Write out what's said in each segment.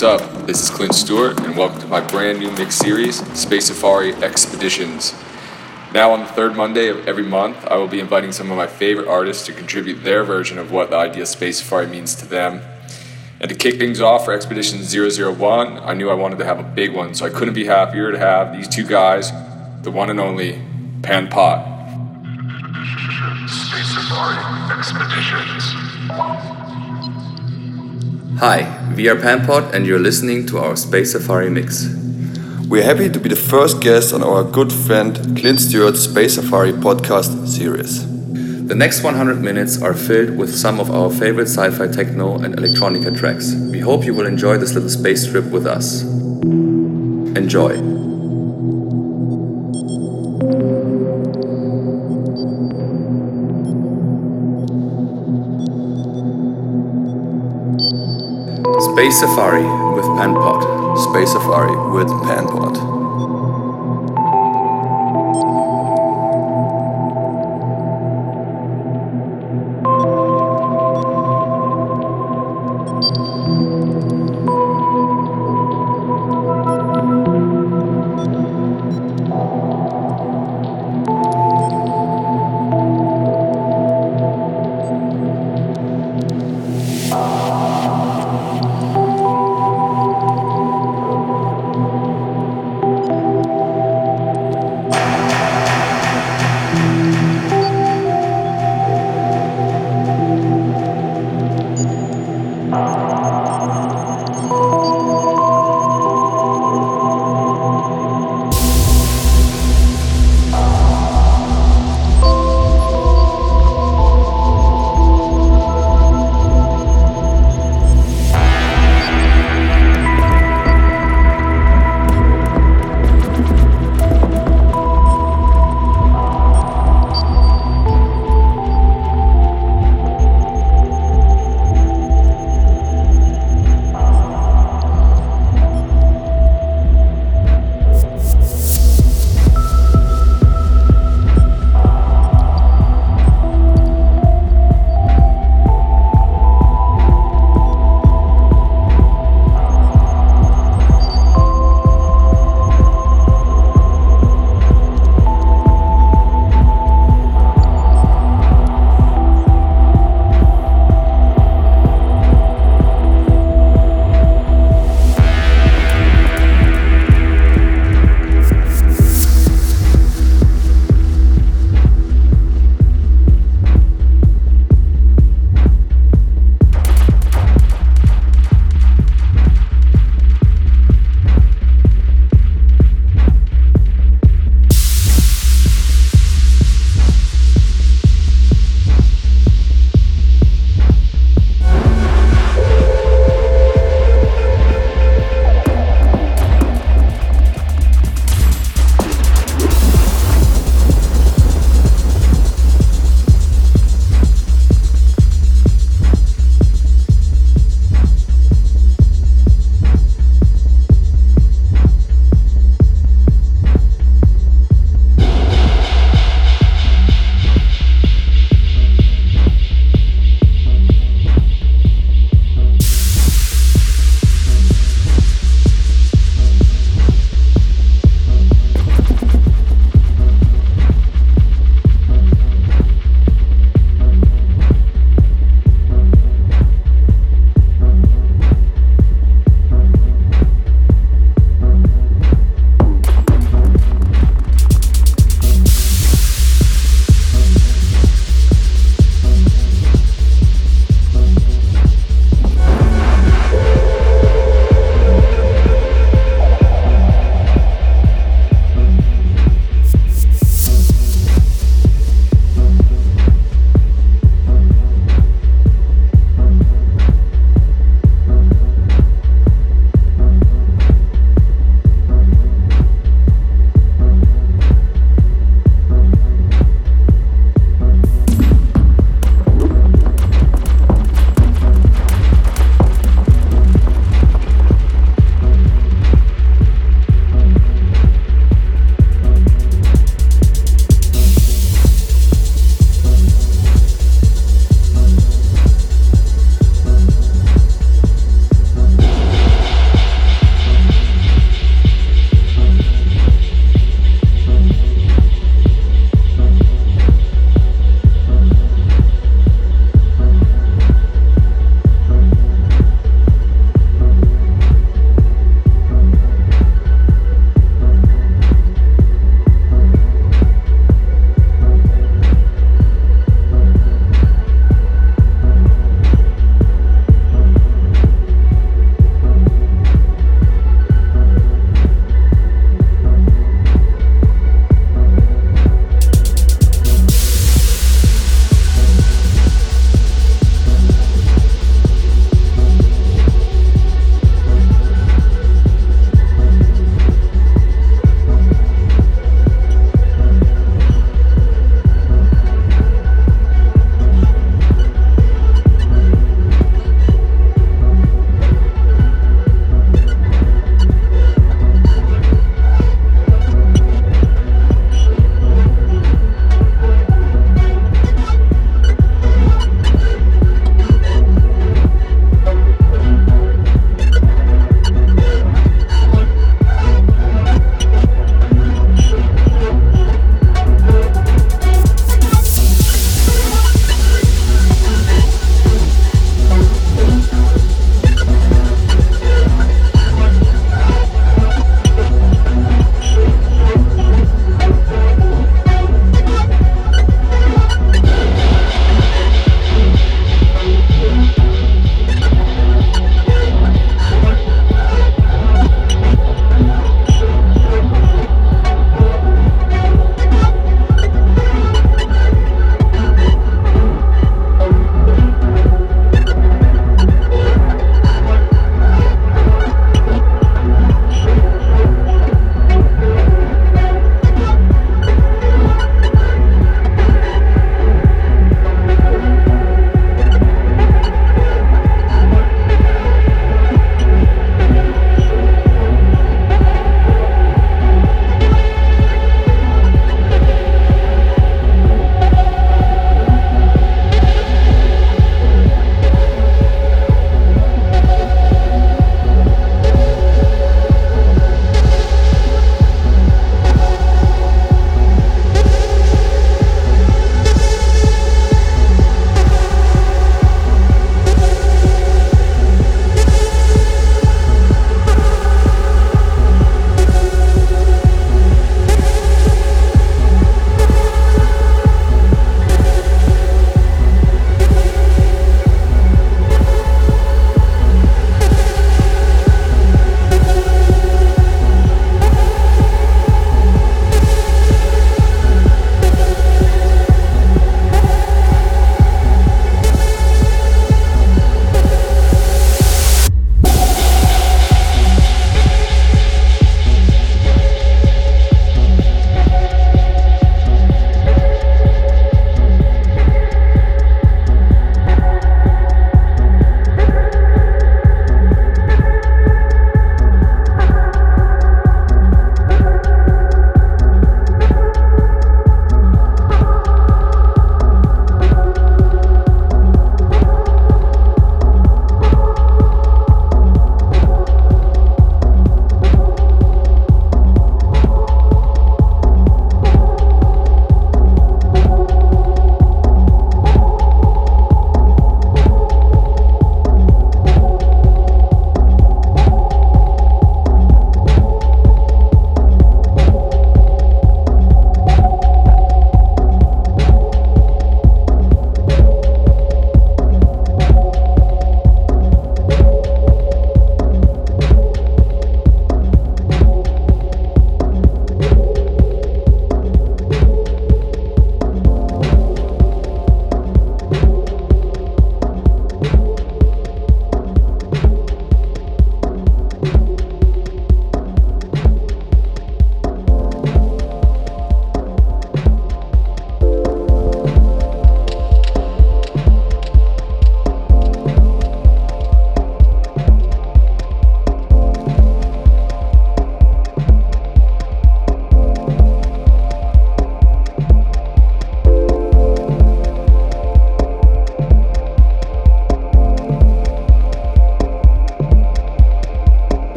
what's up? This is Clint Stewart, and welcome to my brand new mix series, Space Safari Expeditions. Now, on the third Monday of every month, I will be inviting some of my favorite artists to contribute their version of what the idea of Space Safari means to them. And to kick things off for Expedition 001, I knew I wanted to have a big one, so I couldn't be happier to have these two guys, the one and only Pan Pot. Space Safari, Expeditions. Hi, we are Pan-Pot and you're listening to our Space Safari mix. We're happy to be the first guest on our good friend Clint Stewart's Space Safari podcast series. The next 100 minutes are filled with some of our favorite sci fi techno and electronica tracks. We hope you will enjoy this little space trip with us. Enjoy. Space Safari with Pan-Pot. Space Safari with Pan-Pot.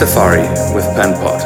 Safari with Pan-Pot.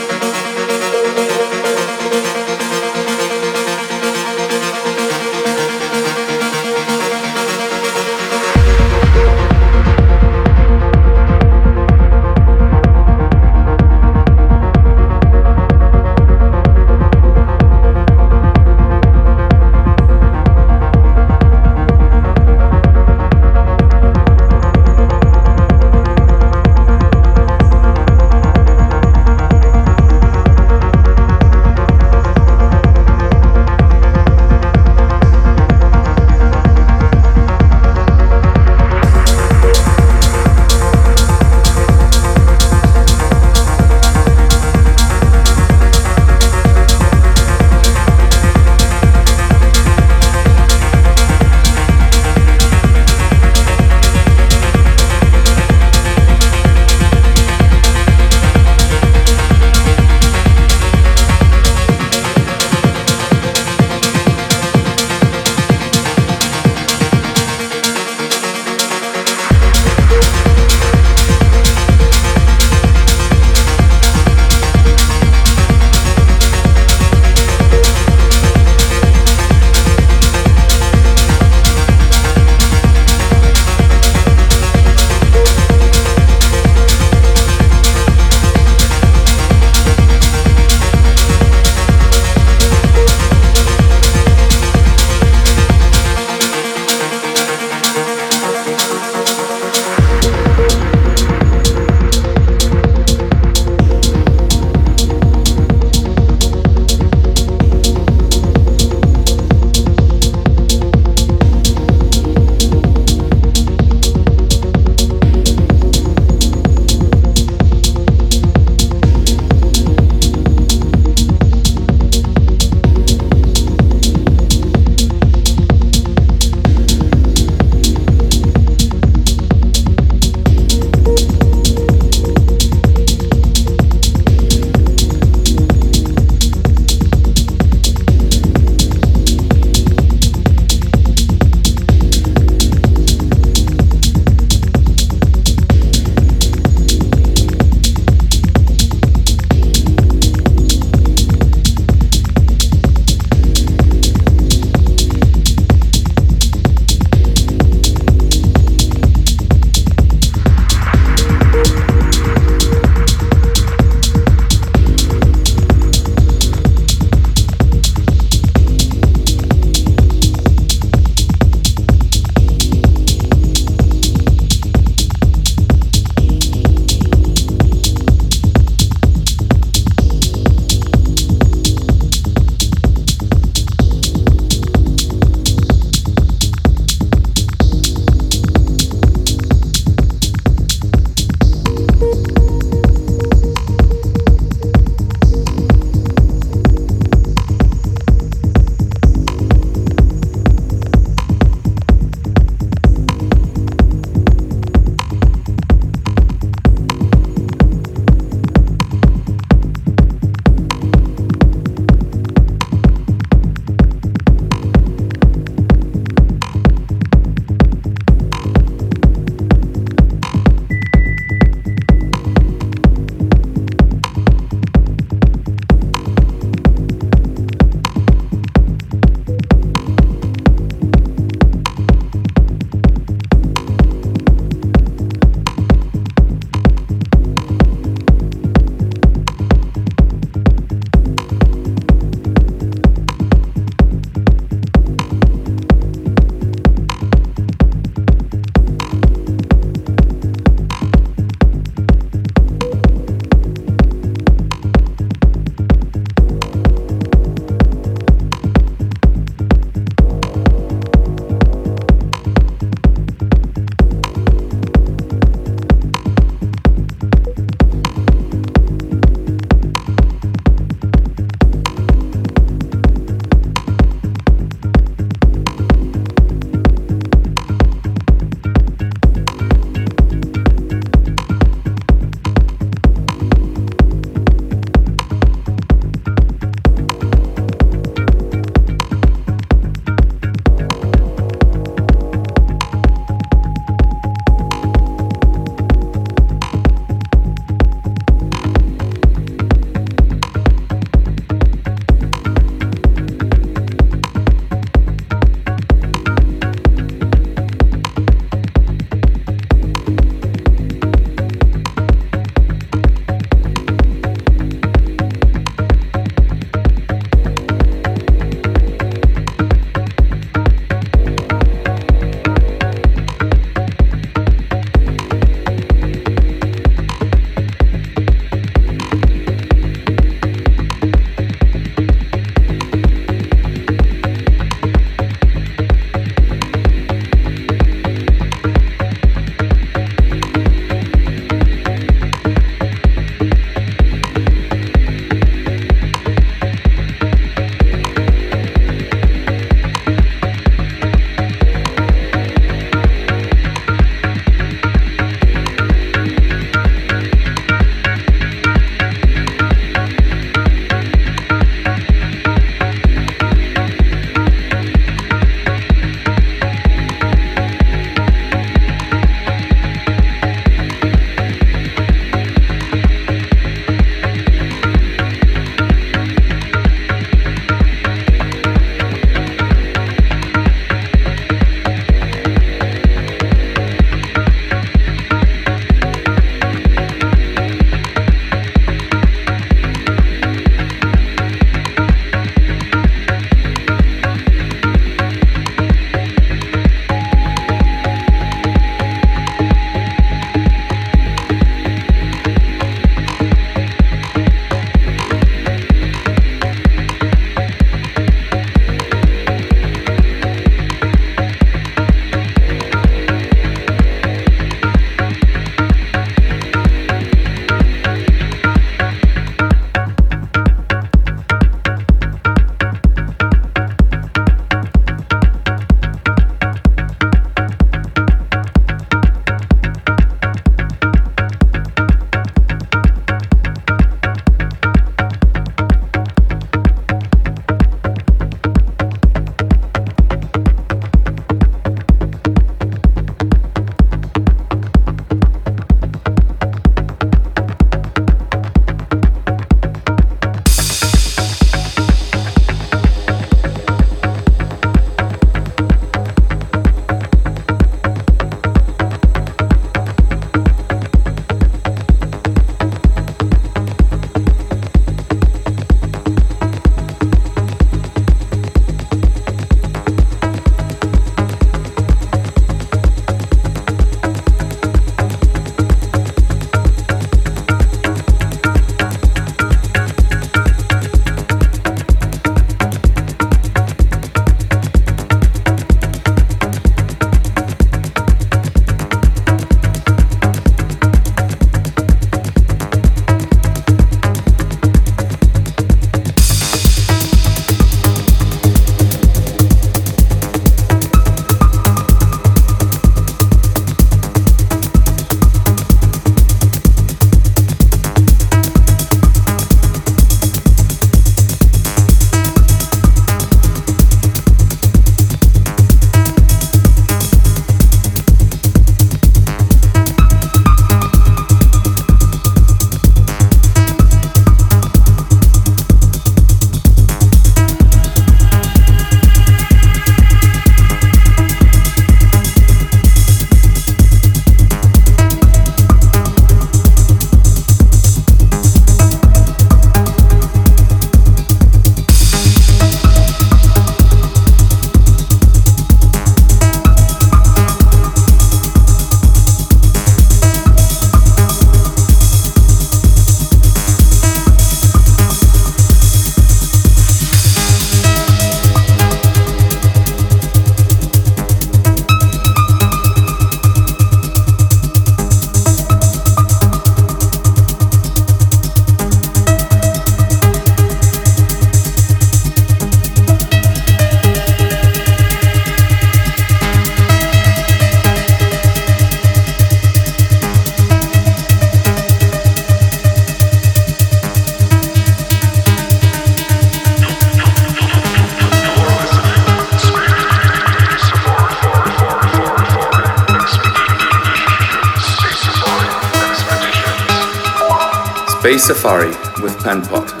Safari with Pan-Pot.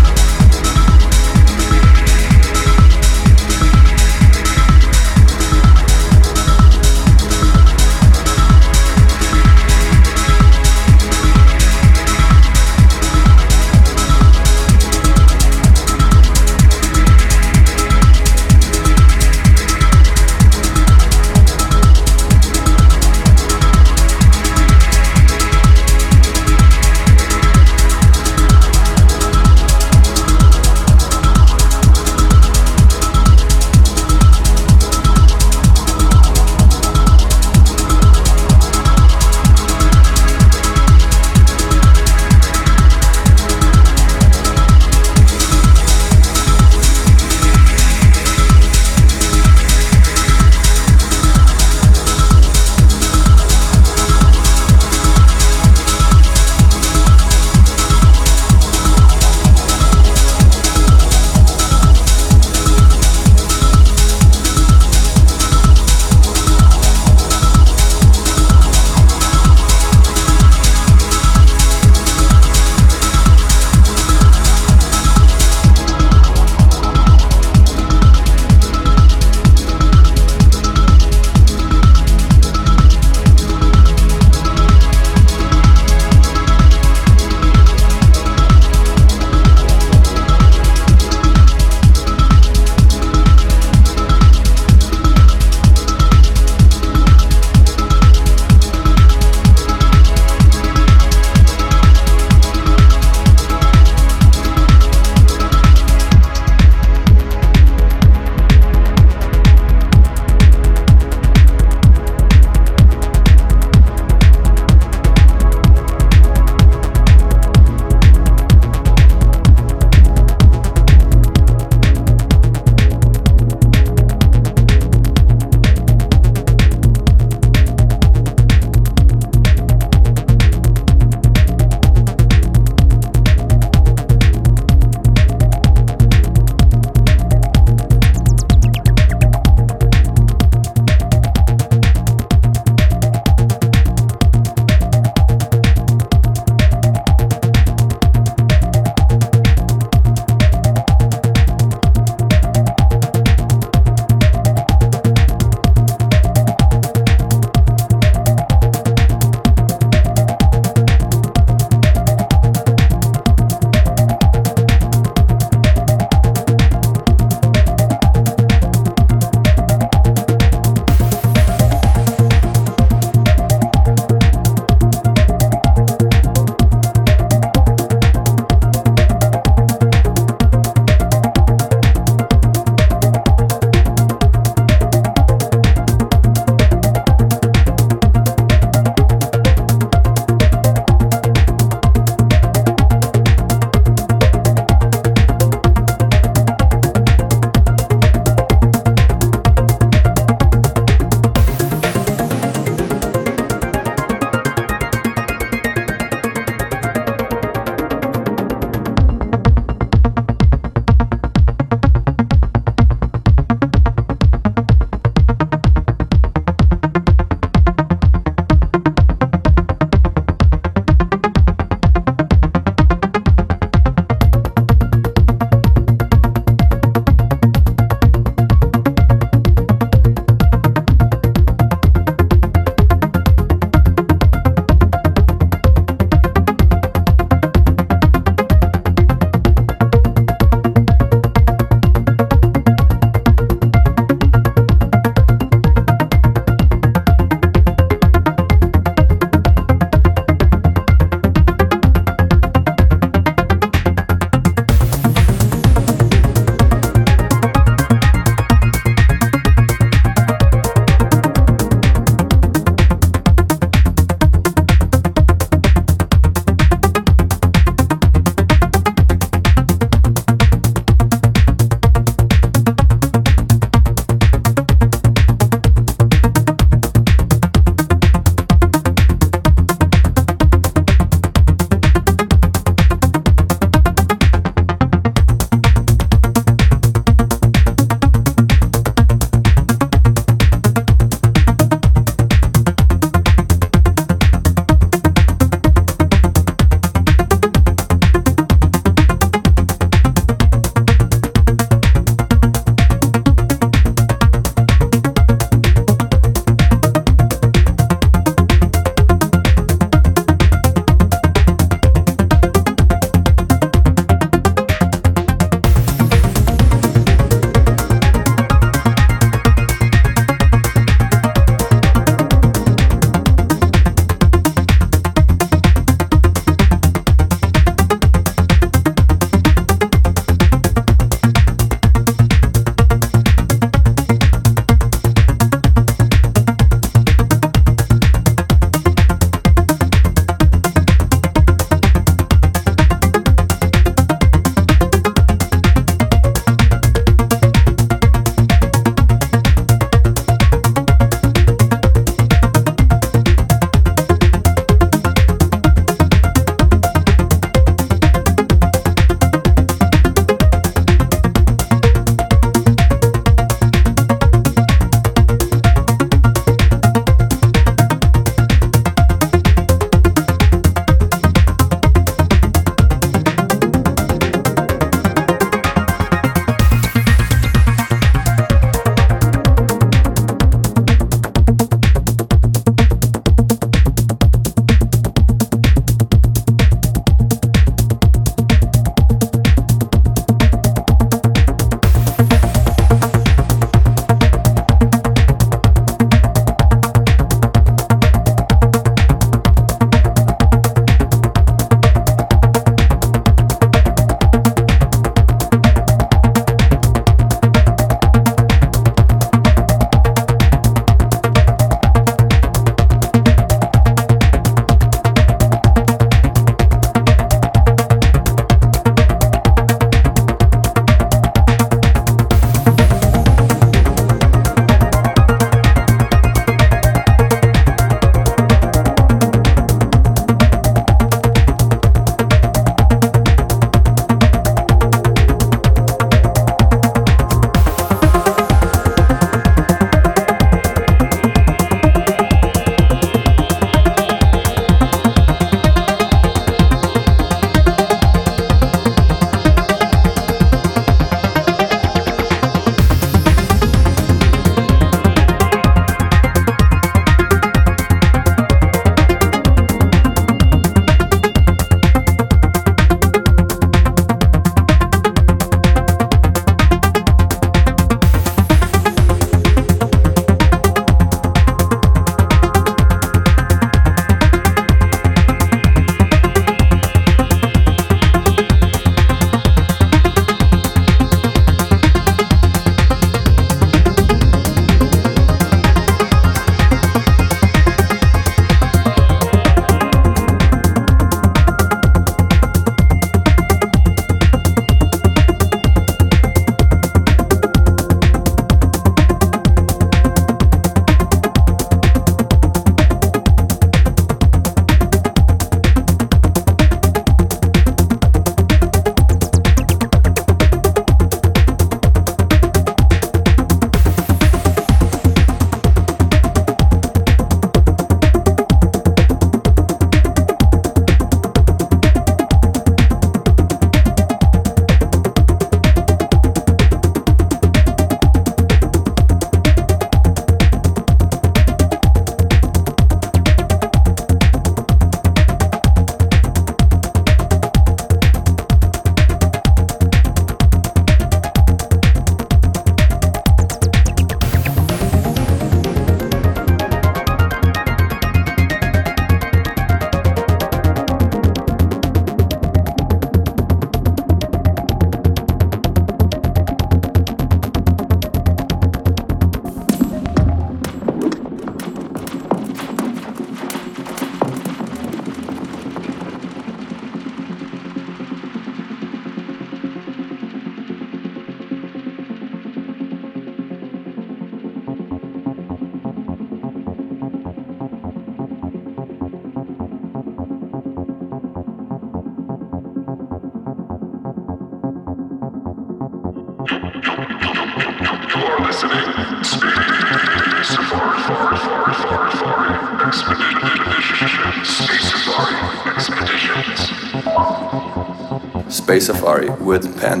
With Pan-Pot.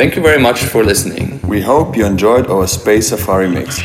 Thank you very much for listening. We hope you enjoyed our Space Safari mix.